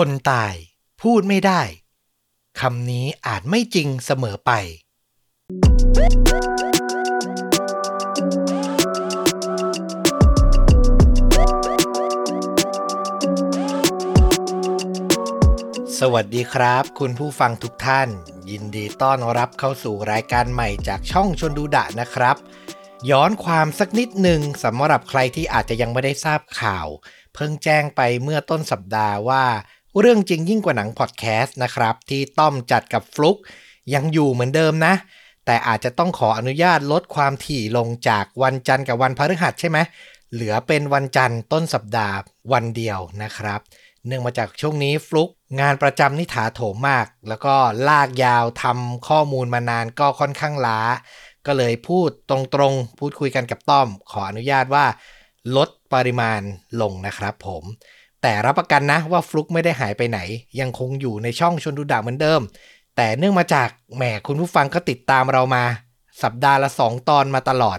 คนตายพูดไม่ได้คำนี้อาจไม่จริงเสมอไป สวัสดีครับ คุณผู้ฟังทุกท่าน ยินดีต้อนรับเข้าสู่รายการใหม่จากช่องชนดูดะนะครับ ย้อนความสักนิดหนึ่งสำหรับใครที่อาจจะยังไม่ได้ทราบข่าว เพิ่งแจ้งไปเมื่อต้นสัปดาห์ว่า เรื่องจริงยิ่งกว่าหนังพอดแคสต์นะครับ ที่ต้อมจัดกับฟลุกยังอยู่เหมือนเดิมนะ แต่อาจจะต้องขออนุญาตลดความถี่ลงจากวันจันทร์กับวันพฤหัสใช่ไหมเหลือเป็นวันจันทร์ต้นสัปดาห์วันเดียวนะครับ เนื่องมาจากช่วงนี้ฟลุกงานประจำนี่ถาโถมมาก แล้วก็ลากยาวทำข้อมูลมานานก็ค่อนข้างล้า ก็เลยพูดตรงๆ พูดคุยกันกับต้อม ขออนุญาตว่า ลดปริมาณลงนะครับผม แต่รับประกันนะว่าฟลุกไม่ได้หายไปไหน ยังคงอยู่ในช่องชนดูดาเหมือนเดิม แต่เนื่องมาจากแหมคุณผู้ฟังก็ติดตามเรามา สัปดาห์ละ 2 ตอนมาตลอด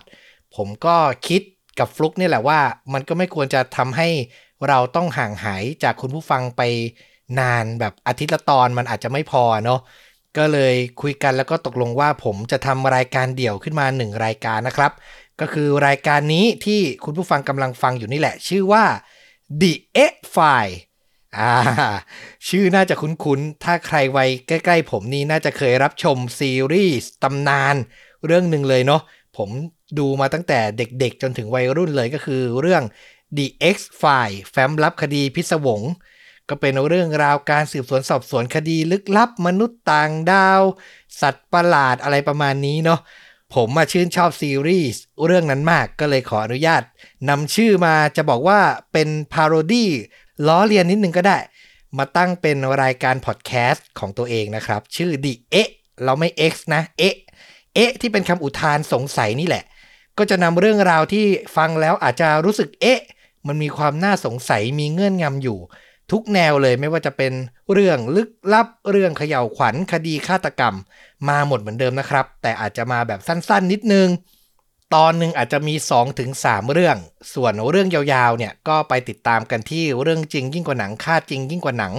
ผมก็คิดกับฟลุกนี่แหละว่า มันก็ไม่ควรจะทำให้เราต้องห่างหายจากคุณผู้ฟังไปนานแบบอาทิตย์ละตอนมันอาจจะไม่พอเนาะก็เลยคุยกันแล้วก็ตกลงว่าผมจะทำรายการเดี่ยวขึ้นมาหนึ่งรายการนะครับ ก็คือรายการนี้ที่คุณผู้ฟังกำลังฟังอยู่นี่แหละ ชื่อว่า The e File อ่าชื่อน่าจะคุ้นๆ ถ้าใครวัยใกล้ๆผมนี่น่าจะเคยรับชมซีรีส์ตำนานเรื่องหนึ่งเลยเนาะผมดูมาตั้งแต่เด็กๆ จนถึงวัยรุ่นเลยก็คือเรื่อง The X File แฟ้มลับคดีพิศวง ก็เป็นเรื่องราวการสืบสวนสอบสวนคดีลึกลับ มนุษย์ต่างดาว สัตว์ประหลาดอะไรประมาณนี้เนาะ ผมมาชื่นชอบซีรีส์เรื่องนั้นมากก็เลยขออนุญาตนำชื่อมาจะบอกว่าเป็น parody ล้อเลียนนิดนึงก็ได้ มาตั้งเป็นรายการพอดแคสต์ของตัวเองนะครับ ชื่อ The เอ๊ะเราไม่ X นะ เอ๊ะเอ๊ะที่เป็นคำอุทานสงสัยนี่แหละ ก็จะนำเรื่องราวที่ฟังแล้วอาจจะรู้สึกเอ๊ะ มันมีความน่าสงสัยมีเงื่อนงำอยู่ ทุกแนวเลยไม่ว่าจะเป็นเรื่องลึกลับเรื่องเขย่าวขวัญคดีฆาตกรรม มาหมดเหมือนเดิมนะครับ แต่อาจจะมาแบบสั้นๆ นิดนึง ตอนหนึ่งอาจจะมี 2-3 เรื่อง ส่วนเรื่องยาวๆเนี่ยก็ไปติดตามกันที่เรื่องจริงยิ่งกว่าหนังค่าจริงยิ่งกว่าหนัง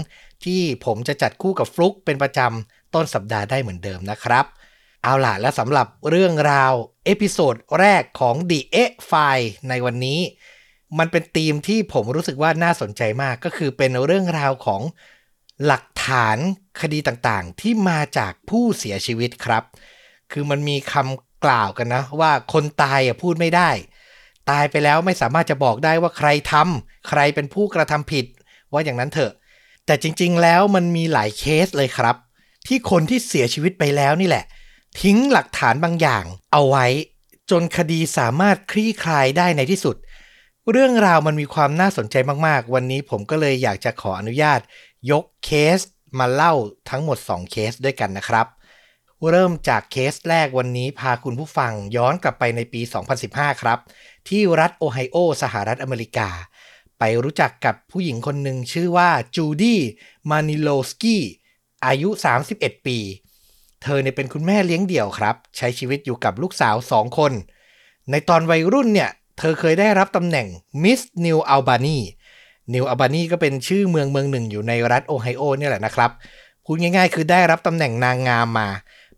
ที่ผมจะจัดคู่กับฟลุกเป็นประจำต้นสัปดาห์ได้เหมือนเดิมนะครับเอาล่ะและสำหรับเรื่องราว episode แรกของ The เอ๊ะ Files ในวันนี้ มันเป็นธีมที่ผมรู้สึกว่าน่าสนใจมากก็คือเป็นเรื่องราวของหลักฐานคดีต่างๆ ที่มาจากผู้เสียชีวิตครับ คือมันมีคำกล่าวกันนะ ว่าคนตายพูดไม่ได้ ตายไปแล้วไม่สามารถจะบอกได้ว่าใครทำใครเป็นผู้กระทำผิด ว่าอย่างนั้นเถอะ แต่จริงๆแล้วมันมีหลายเคสเลยครับ ที่คนที่เสียชีวิตไปแล้วนี่แหละ ทิ้งหลักฐานบางอย่างเอาไว้ จนคดีสามารถคลี่คลายได้ในที่สุด เรื่องราวมันมีความน่าสนใจมากๆ วันนี้ผมก็เลยอยากจะขออนุญาต ยกเคสมาเล่าทั้งหมด 2 เคสด้วยกันนะครับ เริ่มจากเคสแรกวันนี้พาคุณผู้ฟังย้อนกลับไปในปี 2015 ครับ ที่รัฐโอไฮโอ สหรัฐอเมริกา ไปรู้จักกับผู้หญิงคนหนึ่งชื่อว่าจูดี้มาลินอสกี้อายุ 31 ปี เธอเนี่ยเป็นคุณแม่เลี้ยงเดี่ยวครับ ใช้ชีวิตอยู่กับลูกสาว 2 คน ในตอนวัยรุ่นเนี่ย เธอเคยได้รับตำแหน่งมิสนิวอัลบานีนิวอัลบานีก็เป็นชื่อเมืองเมืองหนึ่งอยู่ในรัฐโอไฮโอเนี่ยแหละนะครับพูดง่ายๆ คือได้รับตำแหน่งนางงามมา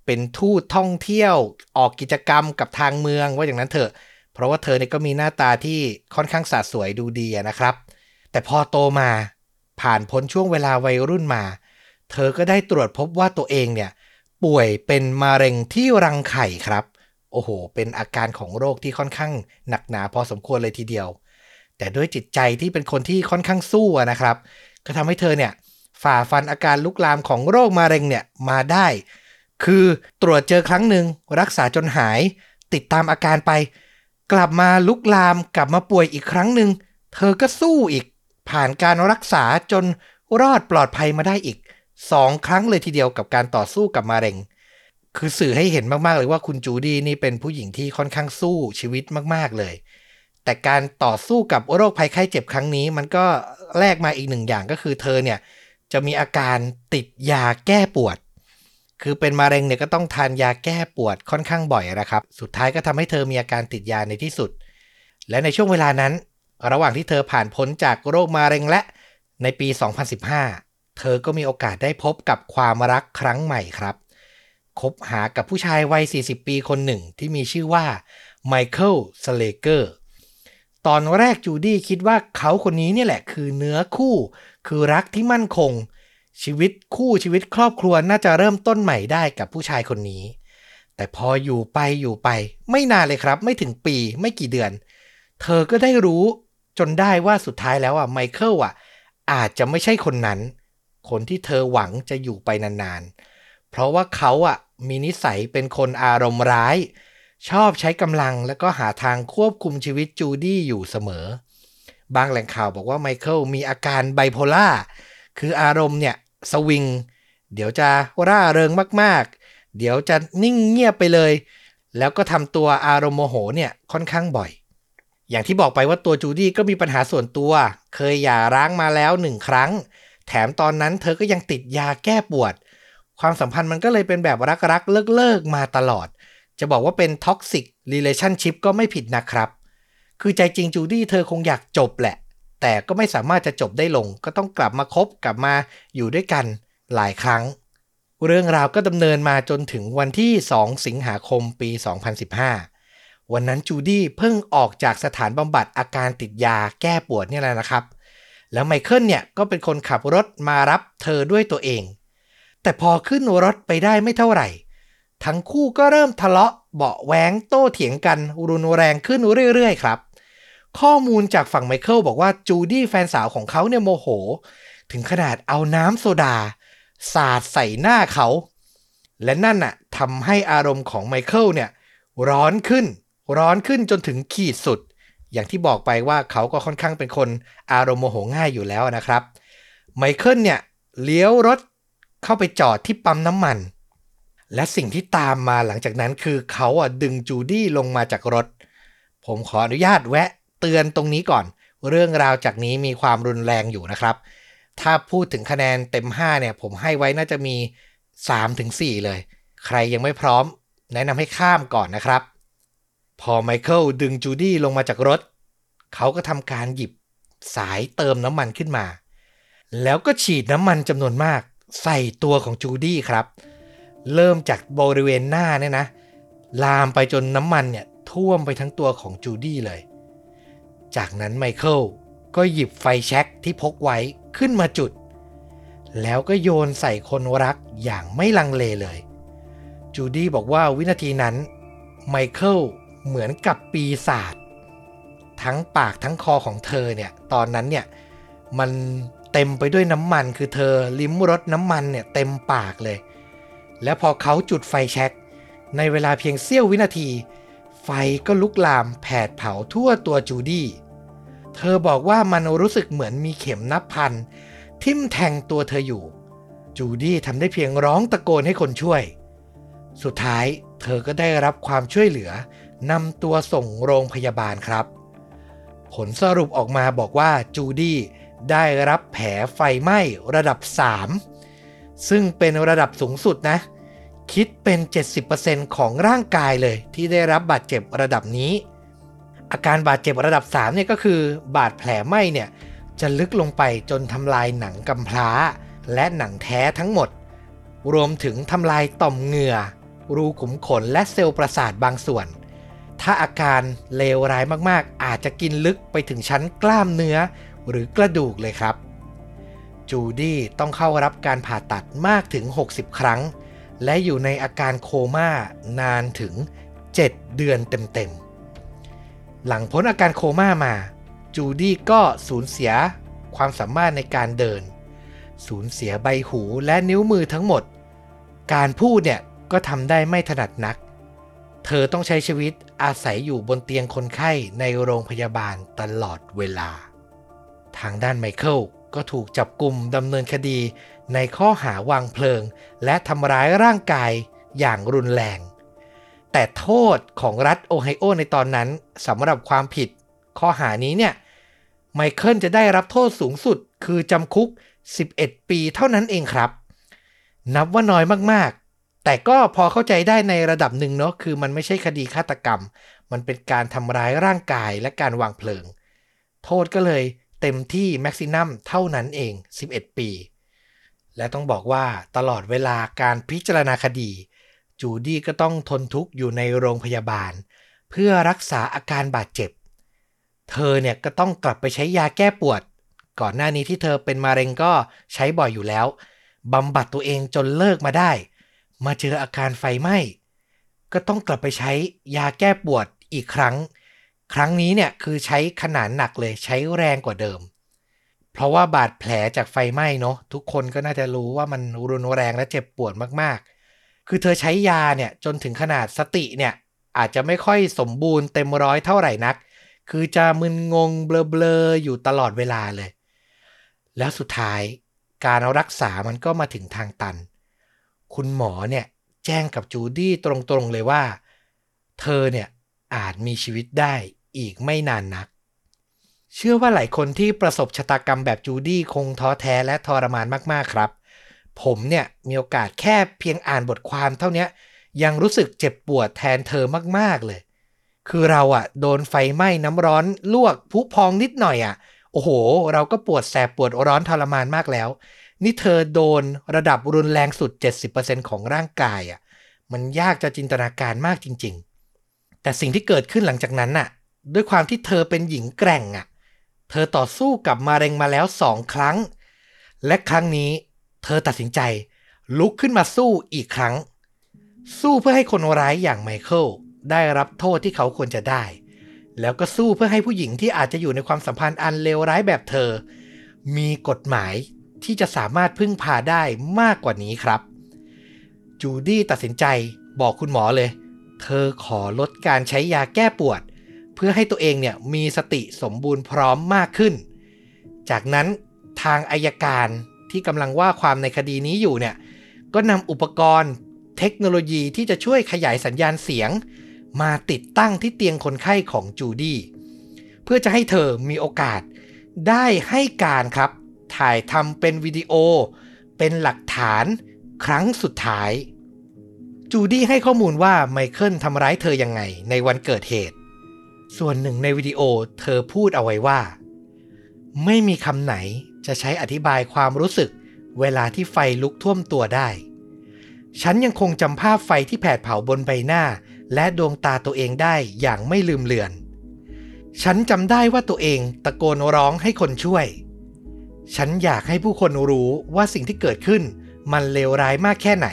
เป็นทูตท่องเที่ยวออกกิจกรรมกับทางเมืองว่าอย่างนั้นเถอะ เพราะว่าเธอเนี่ยก็มีหน้าตาที่ค่อนข้างสะสวยดูดีนะครับ แต่พอโตมาผ่านพ้นช่วงเวลาวัยรุ่นมา เธอก็ได้ตรวจพบว่าตัวเองเนี่ยป่วยเป็นมะเร็งที่รังไข่ครับ โอ้โห เป็นอาการของโรคที่ค่อนข้างหนักหนาพอสมควรเลยทีเดียว แต่ด้วยจิตใจที่เป็นคนที่ค่อนข้างสู้นะครับ ก็ทำให้เธอเนี่ยฝ่าฟันอาการลุกลามของโรคมะเร็งเนี่ยมาได้ คือตรวจเจอครั้งหนึ่งรักษาจนหาย ติดตามอาการไป กลับมาลุกลามกลับมาป่วยอีกครั้งหนึ่งเธอก็สู้อีก ผ่านการรักษาจนรอดปลอดภัยมาได้อีกสองครั้งเลยทีเดียวกับการต่อสู้กับมะเร็ง คือสื่อให้เห็นมาก ๆ เลยว่าคุณจูดี้นี่เป็นผู้หญิงที่ค่อนข้างสู้ชีวิตมาก ๆ เลย แต่การต่อสู้กับโรคภัยไข้เจ็บครั้งนี้ มันก็แลกมาอีกหนึ่งอย่างก็คือเธอเนี่ยจะมีอาการติดยาแก้ปวด คือเป็นมะเร็งเนี่ยก็ต้องทานยาแก้ปวดค่อนข้างบ่อยนะครับ สุดท้ายก็ทำให้เธอมีอาการติดยาในที่สุด และในช่วงเวลานั้น ระหว่างที่เธอผ่านพ้นจากโรคมะเร็งและในปี 2015 เธอก็มีโอกาสได้พบกับความรักครั้งใหม่ครับ คบหากับผู้ชายวัย 40 ปีคนหนึ่งที่มีชื่อว่าไมเคิลสเลเกอร์ตอนแรกจูดี้คิดว่าเขาคนนี้นี่แหละคือเนื้อคู่ คือรักที่มั่นคง ชีวิตคู่ชีวิตครอบครัวน่าจะเริ่มต้นใหม่ได้กับผู้ชายคนนี้ แต่พออยู่ไปอยู่ไป ไม่นานเลยครับ ไม่ถึงปีไม่กี่เดือน เธอก็ได้รู้จนได้ว่าสุดท้ายแล้วอะไมเคิลอะ อาจจะไม่ใช่คนนั้น คนที่เธอหวังจะอยู่ไปนานๆ เพราะว่าเขาอะ มีนิสัยเป็นคนอารมณ์ร้าย ชอบใช้กำลังแล้วก็หาทางควบคุมชีวิตจูดี้อยู่เสมอ บางแหล่งข่าวบอกว่าไมเคิลมีอาการไบโพลาร์คืออารมณ์เนี่ยสวิง เดี๋ยวจะร่าเริงมากๆ เดี๋ยวจะนิ่งเงียบไปเลย แล้วก็ทำตัวอารมณ์โมโหเนี่ยค่อนข้างบ่อย อย่างที่บอกไปว่าตัวจูดี้ก็มีปัญหาส่วนตัว เคยหย่าร้างมาแล้วหนึ่งครั้ง แถมตอนนั้นเธอก็ยังติดยาแก้ปวด ความสัมพันธ์มันก็เลยเป็นแบบรักๆ เลิกๆ มาตลอด จะบอกว่าเป็น toxic relationship ก็ไม่ผิดนะครับ คือใจจริงจูดี้เธอคงอยากจบแหละ แต่ก็ไม่สามารถจะจบได้ลง ก็ต้องกลับมาคบกลับมาอยู่ด้วยกันหลายครั้ง เรื่องราวก็ดำเนินมาจนถึงวันที่ 2 สิงหาคมปี 2015 วันนั้นจูดี้เพิ่งออกจากสถานบำบัดอาการติดยาแก้ปวดนี่แหละนะครับ แล้วไมเคิลเนี่ยก็เป็นคนขับรถมารับเธอด้วยตัวเอง แต่พอขึ้นรถไปได้ไม่เท่าไหร่ ทั้งคู่ก็เริ่มทะเลาะเบาะแวงโต้เถียงกันรุนแรงขึ้นเรื่อยๆครับ ข้อมูลจากฝั่งไมเคิลบอกว่าจูดี้แฟนสาวของเขาเนี่ยโมโห ถึงขนาดเอาน้ำโซดา สาดใส่หน้าเขา และนั่นน่ะทำให้อารมณ์ของไมเคิลเนี่ยร้อนขึ้น ร้อนขึ้นจนถึงขีดสุด อย่างที่บอกไปว่าเขาก็ค่อนข้างเป็นคนอารมณ์โมโหง่ายอยู่แล้วนะครับ ไมเคิลเนี่ยเลี้ยวรถ เข้าไปจอดที่ปั๊มน้ำมัน และสิ่งที่ตามมาหลังจากนั้นคือเขาอะดึงจูดี้ลงมาจากรถ ผมขออนุญาตแวะเตือนตรงนี้ก่อน เรื่องราวจากนี้มีความรุนแรงอยู่นะครับ ถ้าพูดถึงคะแนนเต็ม 5 เนี่ย ผมให้ไว้น่าจะมี 3-4 เลย ใครยังไม่พร้อม แนะนำให้ข้ามก่อนนะครับ พอไมเคิลดึงจูดี้ลงมาจากรถ เขาก็ทำการหยิบสายเติมน้ำมันขึ้นมา แล้วก็ฉีดน้ำมันจำนวนมาก ใส่ตัวของจูดี้ครับ เริ่มจากบริเวณหน้าเนี่ยนะ ลามไปจนน้ำมันเนี่ยท่วมไปทั้งตัวของจูดี้เลย จากนั้นไมเคิลก็หยิบไฟแช็กที่พกไว้ขึ้นมาจุด แล้วก็โยนใส่คนรักอย่างไม่ลังเลเลย จูดี้บอกว่าวินาทีนั้นไมเคิลเหมือนกับปีศาจทั้งปากทั้งคอของเธอเนี่ย ตอนนั้นเนี่ย มัน เต็มไปด้วยน้ำมัน คือเธอลิ้มรสน้ำมันเนี่ยเต็มปากเลย แล้วพอเขาจุดไฟแช็กในเวลาเพียงเสี้ยววินาที ไฟก็ลุกลามแผดเผาทั่วตัวจูดี้ เธอบอกว่ามันรู้สึกเหมือนมีเข็มนับพัน ทิ่มแทงตัวเธออยู่ จูดี้ทำได้เพียงร้องตะโกนให้คนช่วย สุดท้ายเธอก็ได้รับความช่วยเหลือนำตัวส่งโรงพยาบาลครับ ผลสรุปออกมาบอกว่าจูดี้ ได้รับแผลไฟไหม้ระดับ 3 ซึ่งเป็นระดับสูงสุดนะ คิดเป็น 70%ของร่างกายเลยที่ได้รับบาดเจ็บระดับนี้ อาการบาดเจ็บระดับ3เนี่ยก็คือบาดแผลไหม้เนี่ยจะลึกลงไปจนทำลายหนังกำพร้า และหนังแท้ทั้งหมด รวมถึงทำลายต่อมเหงื่อ รูขุมขนและเซลล์ประสาทบางส่วน ถ้าอาการเลวร้ายมากๆ อาจจะกินลึกไปถึงชั้นกล้ามเนื้อ หรือกระดูกเลยครับ จูดี้ต้องเข้ารับการผ่าตัดมากถึง 60 ครั้ง และอยู่ในอาการโคม่านานถึง 7 เดือนเต็มๆ หลังพ้นอาการโคม่ามา จูดี้ก็สูญเสียความสามารถในการเดิน สูญเสียใบหูและนิ้วมือทั้งหมด การพูดเนี่ยก็ทำได้ไม่ถนัดนัก เธอต้องใช้ชีวิตอาศัยอยู่บนเตียงคนไข้ในโรงพยาบาลตลอดเวลา ทางด้านไมเคิลก็ถูกจับกลุ่มดำเนินคดี ในข้อหาวางเพลิง และทำร้ายร่างกายอย่างรุนแรง แต่โทษของรัฐโอไฮโอในตอนนั้นสำหรับความผิด ข้อหานี้เนี่ยไมเคิลจะได้รับโทษสูงสุดคือจำคุก 11 ปีเท่านั้นเองครับ นับว่าน้อยมากๆ แต่ก็พอเข้าใจได้ในระดับหนึ่งเนาะคือมันไม่ใช่คดีฆาตกรรม มันเป็นการทำร้ายร่างกายและการวางเพลิง โทษก็เลย เต็มที่แม็กซิมัมเท่านั้นเอง 11 ปี และต้องบอกว่าตลอดเวลาการพิจารณาคดี จูดี้ก็ต้องทนทุกข์อยู่ในโรงพยาบาล เพื่อรักษาอาการบาดเจ็บ เธอเนี่ยก็ต้องกลับไปใช้ยาแก้ปวด ก่อนหน้านี้ที่เธอเป็นมะเร็งก็ใช้บ่อยอยู่แล้วบำบัดตัวเองจนเลิกมาได้ มาเจออาการไฟไหม้ก็ต้องกลับไปใช้ยาแก้ปวดอีกครั้ง ครั้งนี้เนี่ยคือใช้ขนาดหนักเลยใช้แรงกว่าเดิม เพราะว่าบาดแผลจากไฟไหม้เนาะทุกคนก็น่าจะรู้ว่ามันรุนแรงและเจ็บปวดมากๆ คือเธอใช้ยาเนี่ยจนถึงขนาดสติเนี่ยอาจจะไม่ค่อยสมบูรณ์เต็มร้อยเท่าไหร่นัก คือจะมึนงงเบลอๆอยู่ตลอดเวลาเลย แล้วสุดท้ายการรักษามันก็มาถึงทางตัน คุณหมอเนี่ยแจ้งกับจูดี้ตรงๆเลยว่า เธอเนี่ยอาจมีชีวิตได้ อีกไม่นานนัก เชื่อว่าหลายคนที่ประสบชะตากรรมแบบจูดี้คงท้อแท้และทรมานมากๆครับ ผมเนี่ยมีโอกาสแค่เพียงอ่านบทความเท่านี้ยังรู้สึกเจ็บปวดแทนเธอมากๆเลย คือเราอะโดนไฟไหม้น้ำร้อนลวกพุพองนิดหน่อยอะโอ้โห เราก็ปวดแสบปวดร้อนทรมานมากแล้ว นี่เธอโดนระดับรุนแรงสุด 70%ของร่างกายอะ่ะมันยากจะจินตนาการมากจริง ๆ แต่สิ่งที่เกิดขึ้นหลังจากนั้นน่ะ ด้วยความที่เธอเป็นหญิงแกร่งอะ เธอต่อสู้กับมะเร็งมาแล้วสองครั้ง และครั้งนี้เธอตัดสินใจ ลุกขึ้นมาสู้อีกครั้ง สู้เพื่อให้คนร้ายอย่างไมเคิลได้รับโทษที่เขาควรจะได้ แล้วก็สู้เพื่อให้ผู้หญิงที่อาจจะอยู่ในความสัมพันธ์อันเลวร้ายแบบเธอ มีกฎหมายที่จะสามารถพึ่งพาได้มากกว่านี้ครับ จูดี้ตัดสินใจบอกคุณหมอเลย เธอขอลดการใช้ยาแก้ปวด เพื่อให้ตัวเองเนี่ยมีสติสมบูรณ์พร้อมมากขึ้น จากนั้นทางอายการที่กำลังว่าความในคดีนี้อยู่เนี่ยก็นำอุปกรณ์เทคโนโลยีที่จะช่วยขยายสัญญาณเสียง มาติดตั้งที่เตียงคนไข้ของจูดี้เพื่อจะให้เธอมีโอกาส ได้ให้การครับ ถ่ายทำเป็นวิดีโอ เป็นหลักฐานครั้งสุดท้าย จูดี้ให้ข้อมูลว่าไมเคิลทำร้ายเธอยังไงในวันเกิดเหตุ ส่วนหนึ่งในวิดีโอเธอพูดเอาไว้ว่า ไม่มีคำไหนจะใช้อธิบายความรู้สึกเวลาที่ไฟลุกท่วมตัวได้ ฉันยังคงจำภาพไฟที่แผดเผาบนใบหน้า และดวงตาตัวเองได้อย่างไม่ลืมเลือน ฉันจำได้ว่าตัวเองตะโกนร้องให้คนช่วย ฉันอยากให้ผู้คนรู้ว่าสิ่งที่เกิดขึ้นมันเลวร้ายมากแค่ไหน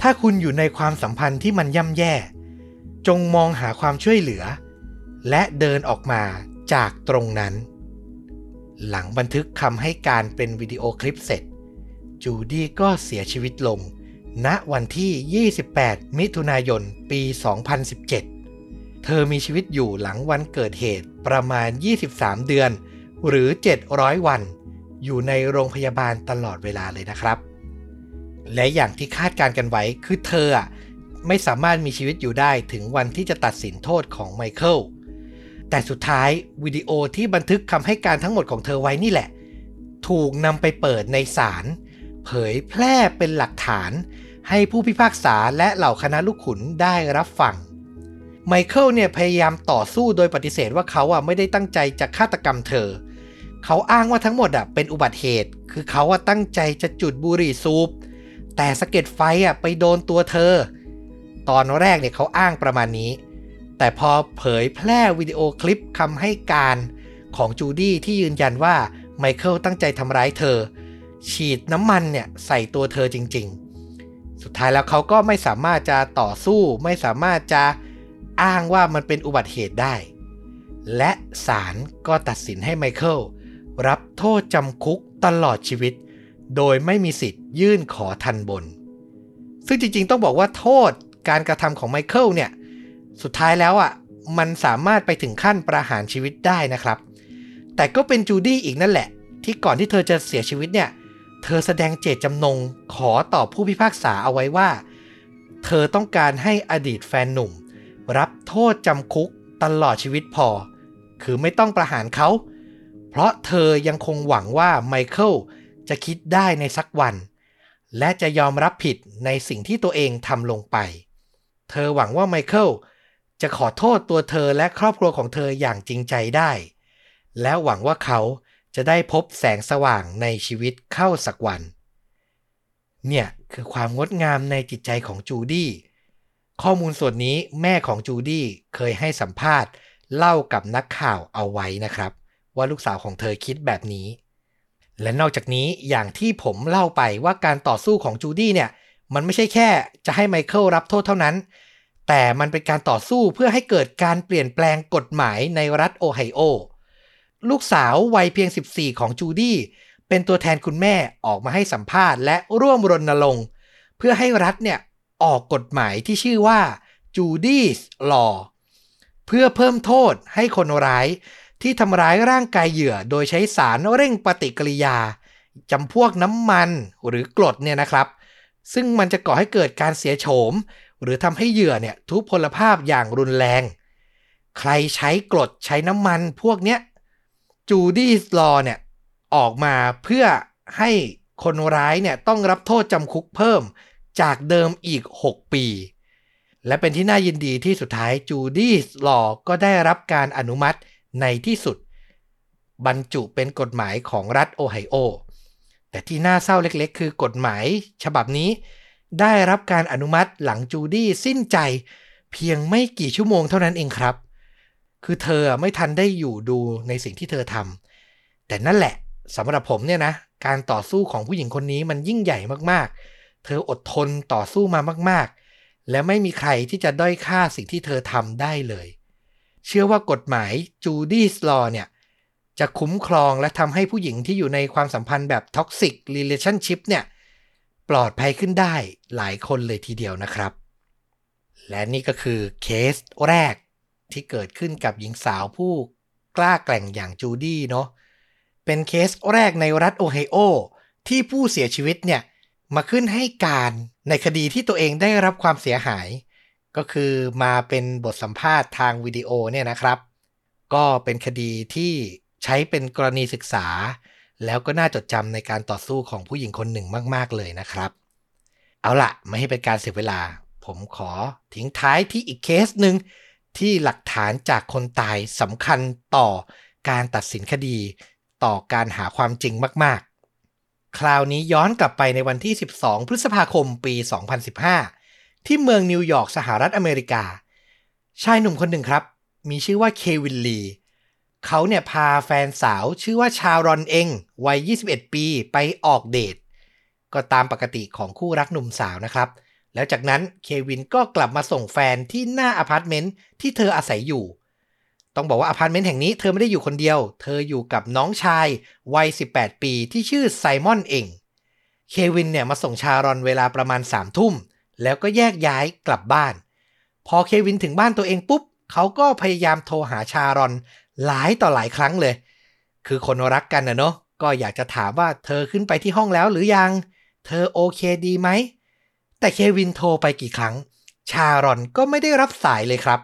ถ้าคุณอยู่ในความสัมพันธ์ที่มันย่ำแย่ จงมองหาความช่วยเหลือ และเดินออกมาจากตรงนั้น หลังบันทึกคำให้การเป็นวิดีโอคลิปเสร็จ จูดี้ก็เสียชีวิตลง ณวันที่ 28 มิถุนายน ปี 2017 เธอมีชีวิตอยู่หลังวันเกิดเหตุประมาณ 23 เดือน หรือ 700 วัน อยู่ในโรงพยาบาลตลอดเวลาเลยนะครับ และอย่างที่คาดการกันไว้คือเธอไม่สามารถมีชีวิตอยู่ได้ถึงวันที่จะตัดสินโทษของไมเคิล แต่สุดท้ายวิดีโอที่บันทึกคำให้การทั้งหมดของเธอไว้นี่แหละ ถูกนำไปเปิดในศาลเผยแพร่เป็นหลักฐาน ให้ผู้พิพากษาและเหล่าคณะลูกขุนได้รับฟังไมเคิลเนี่ยพยายามต่อสู้โดยปฏิเสธว่าเขาอะไม่ได้ตั้งใจจะฆาตกรรมเธอ เขาอ้างว่าทั้งหมดอะเป็นอุบัติเหตุ คือเขาอะตั้งใจจะจุดบุหรี่สูบ แต่สะเก็ดไฟอะไปโดนตัวเธอ ตอนแรกเนี่ยเขาอ้างประมาณนี้ แต่พอเผยแพร่วิดีโอคลิปคำให้การของจูดี้ที่ยืนยันว่าไมเคิลตั้งใจทำร้ายเธอ ฉีดน้ำมันเนี่ยใส่ตัวเธอจริง ๆ สุดท้ายแล้วเขาก็ไม่สามารถจะต่อสู้ ไม่สามารถจะอ้างว่ามันเป็นอุบัติเหตุได้ และศาลก็ตัดสินให้ไมเคิลรับโทษจำคุกตลอดชีวิต โดยไม่มีสิทธิ์ยื่นขอทัณฑ์บน ซึ่งจริงๆ ต้องบอกว่าโทษการกระทำของไมเคิลเนี่ย สุดท้ายแล้วอะ่ะมันสามารถไปถึงขั้นประหารชีวิตได้นะครับ แต่ก็เป็นจูดี้อีกนั่นแหละ ที่ก่อนที่เธอจะเสียชีวิตเนี่ย เธอแสดงเจตจำนงขอต่อผู้พิพากษาเอาไว้ว่า เธอต้องการให้อดีตแฟนหนุ่ม รับโทษจำคุกตลอดชีวิตพอ คือไม่ต้องประหารเขา เพราะเธอยังคงหวังว่าไมเคิลจะคิดได้ในสักวัน และจะยอมรับผิดในสิ่งที่ตัวเองทำลงไป เธอหวังว่าไมเคิล จะขอโทษตัวเธอและครอบครัวของเธออย่างจริงใจได้ และหวังว่าเขาจะได้พบแสงสว่างในชีวิตเข้าสักวัน เนี่ยคือความงดงามในจิตใจของจูดี้ ข้อมูลส่วนนี้แม่ของจูดี้เคยให้สัมภาษณ์ เล่ากับนักข่าวเอาไว้นะครับ ว่าลูกสาวของเธอคิดแบบนี้ และนอกจากนี้อย่างที่ผมเล่าไปว่าการต่อสู้ของจูดี้เนี่ย มันไม่ใช่แค่จะให้ไมเคิลรับโทษเท่านั้น แต่มันเป็นการต่อสู้เพื่อให้เกิดการเปลี่ยนแปลงกฎหมายในรัฐโอไฮโอ ลูกสาววัยเพียง 14 ของจูดี้เป็นตัวแทนคุณแม่ออกมาให้สัมภาษณ์และร่วมรณรงค์เพื่อให้รัฐเนี่ยออกกฎหมายที่ชื่อว่า Judy's Law เพื่อเพิ่มโทษให้คนร้ายที่ทำร้ายร่างกายเหยื่อ โดยใช้สารเร่งปฏิกิริยาจำพวกน้ำมันหรือกรดเนี่ยนะครับ ซึ่งมันจะก่อให้เกิดการเสียโฉม หรือทำให้เหยื่อเนี่ยทุพพลภาพอย่างรุนแรง ใครใช้กรดใช้น้ำมันพวกเนี้ยจูดี้ลอเนี่ยออกมาเพื่อให้คนร้ายเนี่ยต้องรับโทษจำคุกเพิ่มจากเดิมอีก 6 ปี และเป็นที่น่ายินดีที่สุดท้ายจูดี้ลอก็ได้รับการอนุมัติในที่สุด บรรจุเป็นกฎหมายของรัฐโอไฮโอ แต่ที่น่าเศร้าเล็กๆ คือกฎหมายฉบับนี้ ได้รับการอนุมัติหลังจูดี้สิ้นใจ เพียงไม่กี่ชั่วโมงเท่านั้นเองครับ คือเธอไม่ทันได้อยู่ดูในสิ่งที่เธอทำแต่นั่นแหละสำหรับผมเนี่ยนะ การต่อสู้ของผู้หญิงคนนี้มันยิ่งใหญ่มากๆ เธออดทนต่อสู้มามาก ๆ และไม่มีใครที่จะด้อยค่าสิ่งที่เธอทำได้เลย เชื่อว่ากฎหมาย Judy's Law เนี่ยจะคุ้มครองและทำให้ผู้หญิงที่อยู่ในความสัมพันธ์แบบ Toxic Relationship เนี่ย ปลอดภัยขึ้นได้หลายคนเลยทีเดียวนะครับ และนี่ก็คือเคสแรกที่เกิดขึ้นกับหญิงสาวผู้กล้าแกร่งอย่างจูดี้เนาะเป็นเคสแรกในรัฐโอไฮโอ ที่ผู้เสียชีวิตเนี่ย มาขึ้นให้การในคดีที่ตัวเองได้รับความเสียหาย ก็คือมาเป็นบทสัมภาษณ์ทางวิดีโอเนี่ยนะครับ ก็เป็นคดีที่ใช้เป็นกรณีศึกษา แล้วก็น่าจดจำในการต่อสู้ของผู้หญิงคนหนึ่งมาก ๆ เลยนะครับ เอาละไม่ให้เป็นการเสียเวลา ผมขอทิ้งท้ายที่อีกเคสหนึ่งที่หลักฐานจากคนตายสำคัญต่อการตัดสินคดี ต่อการหาความจริงมาก ๆ คราวนี้ย้อนกลับไปในวันที่ 12 พฤษภาคมปี 2015 ที่เมืองนิวยอร์กสหรัฐอเมริกา ชายหนุ่มคนหนึ่งครับ มีชื่อว่าเควินลี เขาเนี่ยพาแฟนสาวชื่อว่าชารอนเองวัย 21 ปีไปออกเดท ก็ตามปกติของคู่รักหนุ่มสาวนะครับ แล้วจากนั้นเควินก็กลับมาส่งแฟนที่หน้าอพาร์ตเมนต์ที่เธออาศัยอยู่ ต้องบอกว่าอพาร์ตเมนต์แห่งนี้เธอไม่ได้อยู่คนเดียว เธออยู่กับน้องชายวัย 18 ปีที่ชื่อไซมอนเองเควินเนี่ยมาส่งชารอนเวลาประมาณสามทุ่ม แล้วก็แยกย้ายกลับบ้าน พอเควินถึงบ้านตัวเองปุ๊บ เขาก็พยายามโทรหาชารอน หลายต่อหลายครั้งเลย คือคนรักกันนะเนาะก็อยากจะถามว่าเธอขึ้นไปที่ห้องแล้วหรือยัง เธอโอเคดีไหม แต่เควินโทรไปกี่ครั้ง ชารอนก็ไม่ได้รับสายเลยครับ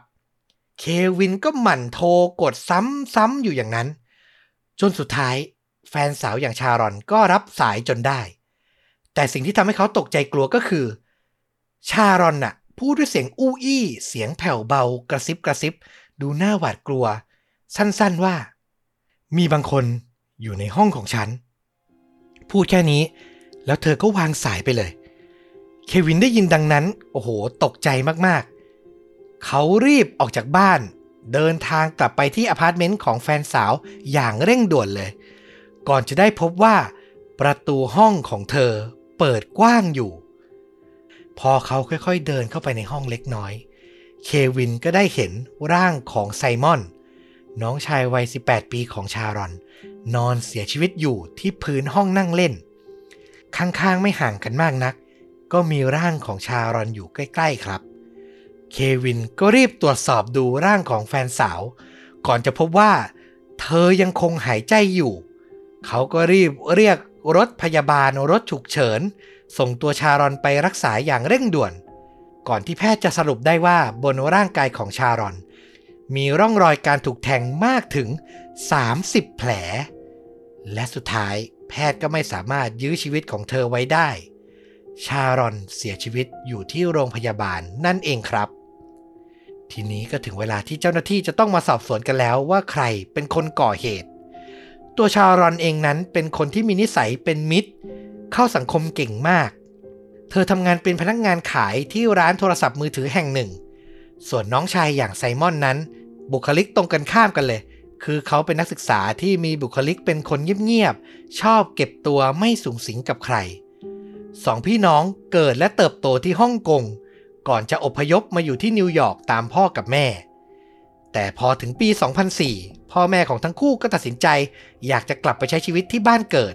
เควินก็หมั่นโทรกดซ้ำๆอยู่อย่างนั้น จนสุดท้าย แฟนสาวอย่างชารอนก็รับสายจนได้ แต่สิ่งที่ทำให้เขาตกใจกลัวก็คือ ชารอนน่ะพูดด้วยเสียงอู้อี้ เสียงแผ่วเบากระซิบกระซิบ ดูหน้าหวาดกลัว สั้นๆว่า มีบางคนอยู่ในห้องของฉัน พูดแค่นี้ แล้วเธอก็วางสายไปเลย เควินได้ยินดังนั้น โอ้โห ตกใจมากๆ เขารีบออกจากบ้าน เดินทางกลับไปที่อพาร์ตเมนต์ของแฟนสาวอย่างเร่งด่วนเลย ก่อนจะได้พบว่า ประตูห้องของเธอเปิดกว้างอยู่ พอเขาค่อยๆเดินเข้าไปในห้องเล็กน้อย เควินก็ได้เห็นร่างของไซมอน น้องชายวัย 18 ปีของชารอน นอนเสียชีวิตอยู่ที่พื้นห้องนั่งเล่น ข้างๆไม่ห่างกันมากนัก ก็มีร่างของชารอนอยู่ใกล้ ๆ ครับ เควินก็รีบตรวจสอบดูร่างของแฟนสาว ก่อนจะพบว่า เธอยังคงหายใจอยู่ เขาก็รีบเรียกรถพยาบาลรถฉุกเฉิน ส่งตัวชารอนไปรักษาอย่างเร่งด่วน ก่อนที่แพทย์จะสรุปได้ว่าบนร่างกายของชารอน มีร่องรอยการถูกแทงมากถึง 30 แผล และสุดท้ายแพทย์ก็ไม่สามารถยื้อชีวิตของเธอไว้ได้ ชารอนเสียชีวิตอยู่ที่โรงพยาบาลนั่นเองครับ ทีนี้ก็ถึงเวลาที่เจ้าหน้าที่จะต้องมาสอบสวนกันแล้วว่าใครเป็นคนก่อเหตุ ตัวชารอนเองนั้นเป็นคนที่มีนิสัยเป็นมิตร เข้าสังคมเก่งมาก เธอทำงานเป็นพนักงานขายที่ร้านโทรศัพท์มือถือแห่งหนึ่ง ส่วนน้องชายอย่างไซมอนนั้น บุคลิกตรงกันข้ามกันเลย คือเขาเป็นนักศึกษาที่มีบุคลิกเป็นคนเงียบๆ ชอบเก็บตัวไม่สูงสิงกับใคร สองพี่น้องเกิดและเติบโตที่ฮ่องกง ก่อนจะอพยพมาอยู่ที่นิวยอร์กตามพ่อกับแม่ แต่พอถึงปี 2004 พ่อแม่ของทั้งคู่ก็ตัดสินใจ อยากจะกลับไปใช้ชีวิตที่บ้านเกิด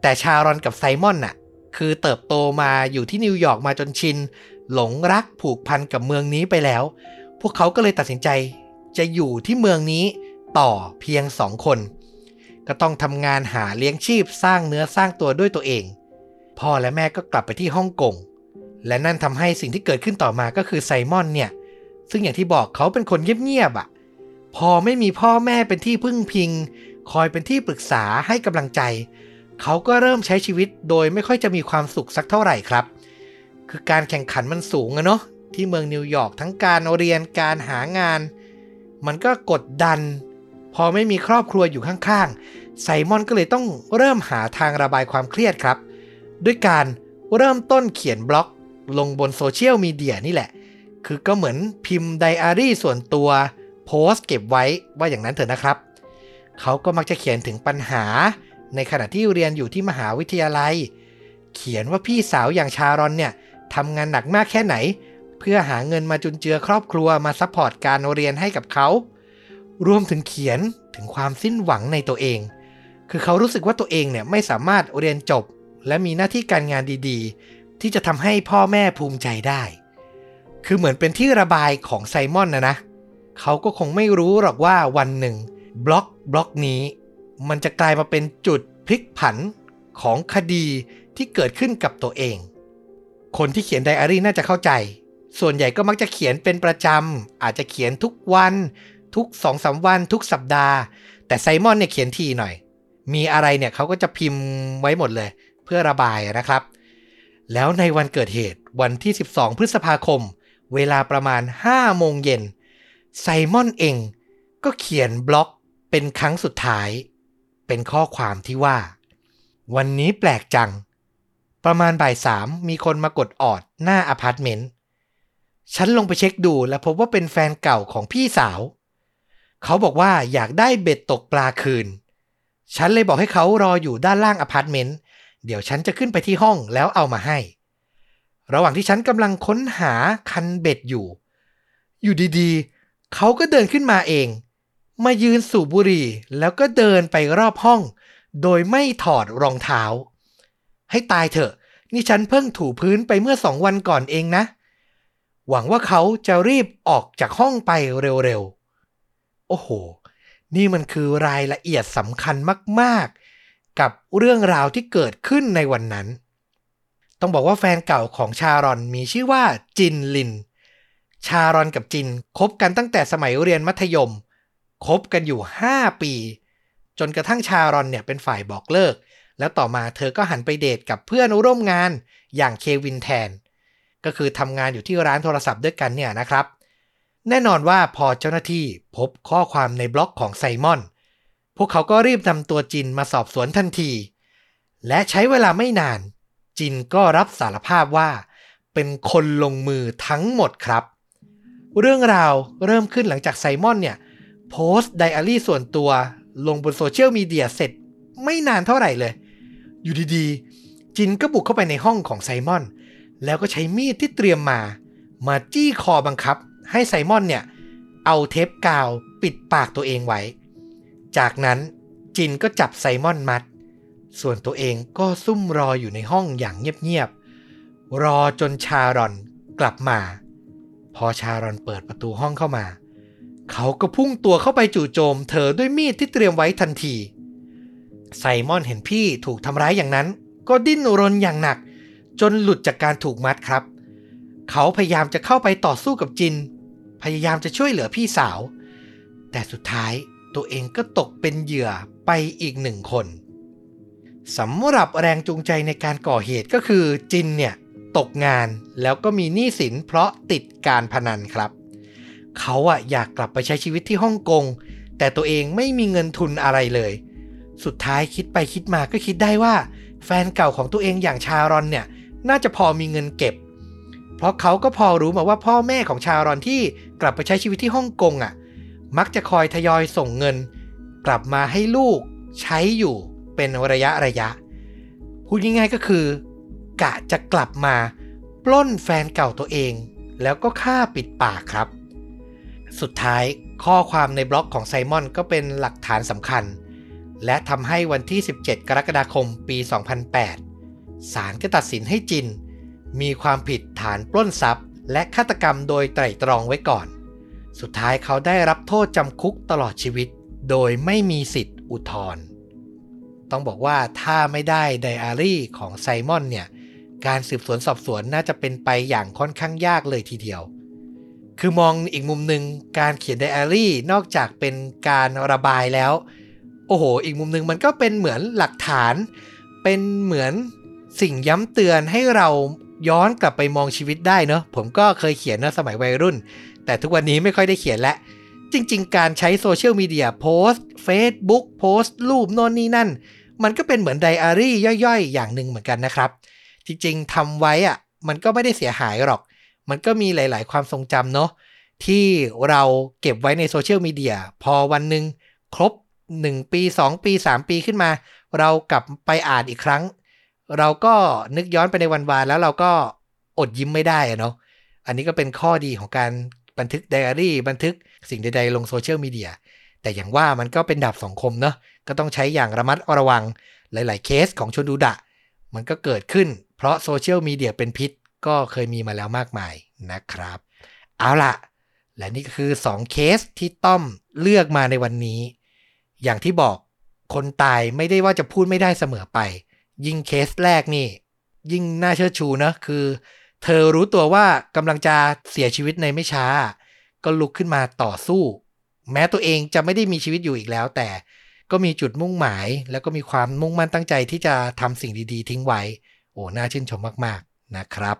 แต่ชารอนกับไซมอนน่ะ คือเติบโตมาอยู่ที่นิวยอร์กมาจนชิน หลงรักผูกพันกับเมืองนี้ไปแล้ว พวกเขาก็เลยตัดสินใจ จะอยู่ที่เมืองนี้ต่อเพียงสองคน ก็ต้องทำงานหาเลี้ยงชีพสร้างเนื้อสร้างตัวด้วยตัวเอง พ่อและแม่ก็กลับไปที่ฮ่องกงและนั่นทำให้สิ่งที่เกิดขึ้นต่อมาก็คือไซมอนเนี่ย ซึ่งอย่างที่บอกเขาเป็นคนเงียบๆอะ่ะ พอไม่มีพ่อแม่เป็นที่พึ่งพิง คอยเป็นที่ปรึกษาให้กำลังใจ เขาก็เริ่มใช้ชีวิตโดยไม่ค่อยจะมีความสุขสักเท่าไหร่ครับ คือการแข่งขันมันสูงอะเนาะที่เมืองนิวยอร์กทั้งการเรียนการหางาน มันก็กดดัน พอไม่มีครอบครัวอยู่ข้างๆไซมอนก็เลยต้องเริ่มหาทางระบายความเครียดครับ ด้วยการเริ่มต้นเขียนบล็อก ลงบนโซเชียลมีเดียนี่แหละ คือก็เหมือนพิมพ์ไดอารี่ส่วนตัว โพสต์เก็บไว้ว่าอย่างนั้นเถอะนะครับ เขาก็มักจะเขียนถึงปัญหา ในขณะที่เรียนอยู่ที่มหาวิทยาลัย เขียนว่าพี่สาวอย่างชารอนเนี่ยทำงานหนักมากแค่ไหน เพื่อหาเงินมาจุนเจือครอบครัวมา support การเรียนให้กับเขา รวมถึงเขียนถึงความสิ้นหวังในตัวเอง คือเขารู้สึกว่าตัวเองเนี่ยไม่สามารถเรียนจบ และมีหน้าที่การงานดีๆ ที่จะทำให้พ่อแม่ภูมิใจได้ คือเหมือนเป็นที่ระบายของไซมอนนะนะ เขาก็คงไม่รู้หรอกว่าวันหนึ่งบล็อกบล็อกนี้ มันจะกลายมาเป็นจุดพลิกผันของคดีที่เกิดขึ้นกับตัวเอง คนที่เขียนไดอารี่น่าจะเข้าใจ ส่วนใหญ่ก็มักจะเขียนเป็นประจำ อาจจะเขียนทุกวันทุกสองสาวันทุกสัปดาห์ แต่ไซมอนเนี่ยเขียนทีหน่อย มีอะไรเนี่ยเขาก็จะพิมพ์ไว้หมดเลย เพื่อระบายนะครับ แล้วในวันเกิดเหตุวันที่ 12 พฤษภาคม เวลาประมาณ 5 โมงเย็นไซมอนเองก็เขียนบล็อกเป็นครั้งสุดท้าย เป็นข้อความที่ว่า วันนี้แปลกจัง ประมาณบ่ายสามมีคนมากดออดหน้าอพาร์ตเมนต์ ฉันลงไปเช็คดูแล้วพบว่าเป็นแฟนเก่าของพี่สาว เขาบอกว่าอยากได้เบ็ดตกปลาคืน ฉันเลยบอกให้เขารออยู่ด้านล่างอพาร์ตเมนต์ เดี๋ยวฉันจะขึ้นไปที่ห้องแล้วเอามาให้ ระหว่างที่ฉันกำลังค้นหาคันเบ็ดอยู่ อยู่ดีๆ เขาก็เดินขึ้นมาเอง มายืนสูบบุหรี่แล้วก็เดินไปรอบห้อง โดยไม่ถอดรองเท้า ให้ตายเถอะ นี่ฉันเพิ่งถูพื้นไปเมื่อสองวันก่อนเองนะ หวังว่าเขาจะรีบออกจากห้องไปเร็วๆ โอ้โห นี่มันคือรายละเอียดสำคัญมากๆ กับเรื่องราวที่เกิดขึ้นในวันนั้น ต้องบอกว่าแฟนเก่าของชารอนมีชื่อว่าจินลิน ชารอนกับจินคบกันตั้งแต่สมัยเรียนมัธยม คบกันอยู่ 5 ปี จนกระทั่งชารอนเนี่ยเป็นฝ่ายบอกเลิก แล้วต่อมาเธอก็หันไปเดทกับเพื่อนร่วมงานอย่างเควินแทน ก็คือทำงานอยู่ที่ร้านโทรศัพท์ด้วยกันเนี่ยนะครับ แน่นอนว่าพอเจ้าหน้าที่พบข้อความในบล็อกของไซมอน พวกเขาก็รีบนำตัวจินมาสอบสวนทันที และใช้เวลาไม่นาน จินก็รับสารภาพว่า เป็นคนลงมือทั้งหมดครับ เรื่องราวเริ่มขึ้นหลังจากไซมอนเนี่ยโพสต์ไดอารี่ส่วนตัวลงบนโซเชียลมีเดียเสร็จไม่นานเท่าไหร่เลย อยู่ดีๆ จินก็บุกเข้าไปในห้องของไซมอน แล้วก็ใช้มีดที่เตรียมมา มาจี้คอบังคับ ให้ไซมอนเนี่ย เอาเทปกาวปิดปากตัวเองไว้ จากนั้นจินก็จับไซมอนมัด ส่วนตัวเองก็ซุ่มรออยู่ในห้องอย่างเงียบๆ รอจนชารอนกลับมา พอชารอนเปิดประตูห้องเข้ามา เขาก็พุ่งตัวเข้าไปจู่โจม เธอด้วยมีดที่เตรียมไว้ทันที ไซมอนเห็นพี่ถูกทำร้ายอย่างนั้น ก็ดิ้นรนอย่างหนัก จนหลุดจากการถูกมัดครับ เขาพยายามจะเข้าไปต่อสู้กับจิน พยายามจะช่วยเหลือพี่สาว แต่สุดท้ายตัวเองก็ตกเป็นเหยื่อไปอีกหนึ่งคนสำหรับแรงจูงใจในการก่อเหตุก็คือจินเนี่ยตกงานแล้วก็มีหนี้สินเพราะติดการพนันครับ เขาอะอยากกลับไปใช้ชีวิตที่ฮ่องกง แต่ตัวเองไม่มีเงินทุนอะไรเลย สุดท้ายคิดไปคิดมาก็คิดได้ว่า แฟนเก่าของตัวเองอย่างชารอนเนี่ย น่าจะพอมีเงินเก็บ เพราะเขาก็พอรู้มาว่าพ่อแม่ของชารอนที่กลับไปใช้ชีวิตที่ฮ่องกงอะ่ะ มักจะคอยทยอยส่งเงิน กลับมาให้ลูกใช้อยู่เป็นระยะระยะ พูดง่ายๆก็คือ กะจะกลับมาปล้นแฟนเก่าตัวเอง แล้วก็ฆ่าปิดปากครับ สุดท้ายข้อความในบล็อกของไซมอนก็เป็นหลักฐานสำคัญ และทำให้วันที่ 17 กรกฎาคมปี 2008 ศาลก็ตัดสินให้จิน มีความผิดฐานปล้นทรัพย์ และฆาตกรรมโดยไตร่ตรองไว้ก่อน สุดท้ายเขาได้รับโทษจำคุกตลอดชีวิต โดยไม่มีสิทธิ์อุทธรณ์ต้องบอกว่าถ้าไม่ได้ไดอารี่ของไซมอนเนี่ยการสืบสวนสอบสวนน่าจะเป็นไปอย่างค่อนข้างยากเลยทีเดียว คือมองอีกมุมหนึ่งการเขียนไดอารี่นอกจากเป็นการระบายแล้ว โอ้โห อีกมุมหนึ่งมันก็เป็นเหมือนหลักฐาน เป็นเหมือน สิ่งย้ำเตือนให้เราย้อนกลับไปมองชีวิตได้เนาะผมก็เคยเขียนนะสมัยวัยรุ่น แต่ทุกวันนี้ไม่ค่อยได้เขียนแล้วจริง ๆ การใช้โซเชียลมีเดียโพสต์เฟซบุ๊กโพสต์รูปโน่นนี่นั่น มันก็เป็นเหมือนไดอารี่ย่อยๆ อย่างหนึ่งเหมือนกันนะครับ จริง ๆทำไว้อะมันก็ไม่ได้เสียหายหรอก มันก็มีหลาย ๆ ความทรงจำเนาะที่เราเก็บไว้ในโซเชียลมีเดียพอวันหนึ่งครบ 1 ปี 2 ปี 3 ปีขึ้นมา เรากลับไปอ่านอีกครั้ง เราก็นึกย้อนไปในวันวานแล้วเราก็อดยิ้มไม่ได้อะเนาะอันนี้ก็เป็นข้อดีของการบันทึกไดอารี่ บันทึกสิ่งใดๆลงโซเชียลมีเดียแต่อย่างว่ามันก็เป็นดาบสองคมเนาะก็ต้องใช้อย่างระมัดระวังหลาย ๆ เคสของชนดูดะ มันก็เกิดขึ้น เพราะโซเชียลมีเดียเป็นพิษก็เคยมีมาแล้วมากมายนะครับ เอาล่ะและนี่ก็คือ 2 เคสที่ต้อมเลือกมาในวันนี้ อย่างที่บอกคนตายไม่ได้ว่าจะพูดไม่ได้เสมอไป ยิ่งเคสแรกนี่ ยิ่งน่าเชื่อชูนะคือ เธอรู้ตัวว่ากำลังจะเสียชีวิตในไม่ช้า ก็ลุกขึ้นมาต่อสู้ แม้ตัวเองจะไม่ได้มีชีวิตอยู่อีกแล้ว แต่ก็มีจุดมุ่งหมาย แล้วก็มีความมุ่งมั่นตั้งใจที่จะทำสิ่งดีๆ ทิ้งไว้ โอ้น่าชื่นชมมากๆนะครับ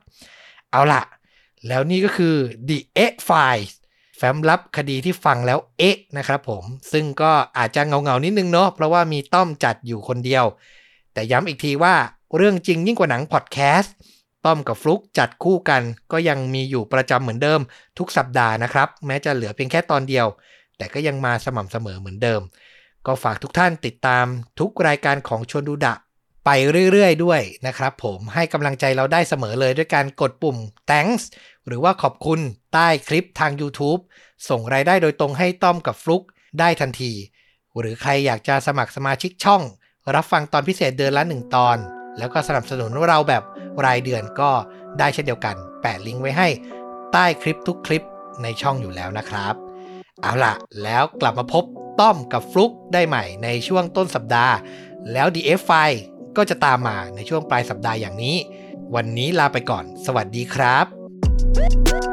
เอาล่ะแล้วนี่ก็คือ The e Files แฟ้มลับคดีที่ฟังแล้วเอ๊ะนะครับผม ซึ่งก็อาจจะเงาๆนิดนึงเนาะเพราะว่ามีต้อมจัดอยู่คนเดียว แต่ย้ำอีกทีว่าเรื่องจริงยิ่งกว่าหนังพอดแคสต์ต้อมกับฟลุกจัดคู่กันก็ยังมีอยู่ประจำเหมือนเดิม ทุกสัปดาห์นะครับ แม้จะเหลือเพียงแค่ตอนเดียว แต่ก็ยังมาสม่ำเสมอเหมือนเดิม ก็ฝากทุกท่านติดตามทุกรายการของชวนดูดะ ไปเรื่อยๆ ด้วยนะครับผมให้กำลังใจเราได้เสมอเลยด้วยการกดปุ่ม thanks หรือว่าขอบคุณใต้คลิปทาง YouTube ส่งรายได้โดยตรงให้ต้อมกับฟลุกได้ทันที หรือใครอยากจะสมัครสมาชิกช่อง รับฟังตอนพิเศษเดือนละ 1 ตอน แล้วก็สนับสนุนเราแบบรายเดือนก็ได้เช่นเดียวกันแปะลิงก์ไว้ให้ใต้คลิปทุกคลิปในช่องอยู่แล้วนะครับ เอาล่ะ แล้วกลับมาพบต้อมกับฟลุกได้ใหม่ในช่วงต้นสัปดาห์ แล้ว DF ไฟก็จะตามมาในช่วงปลายสัปดาห์อย่างนี้ วันนี้ลาไปก่อน สวัสดีครับ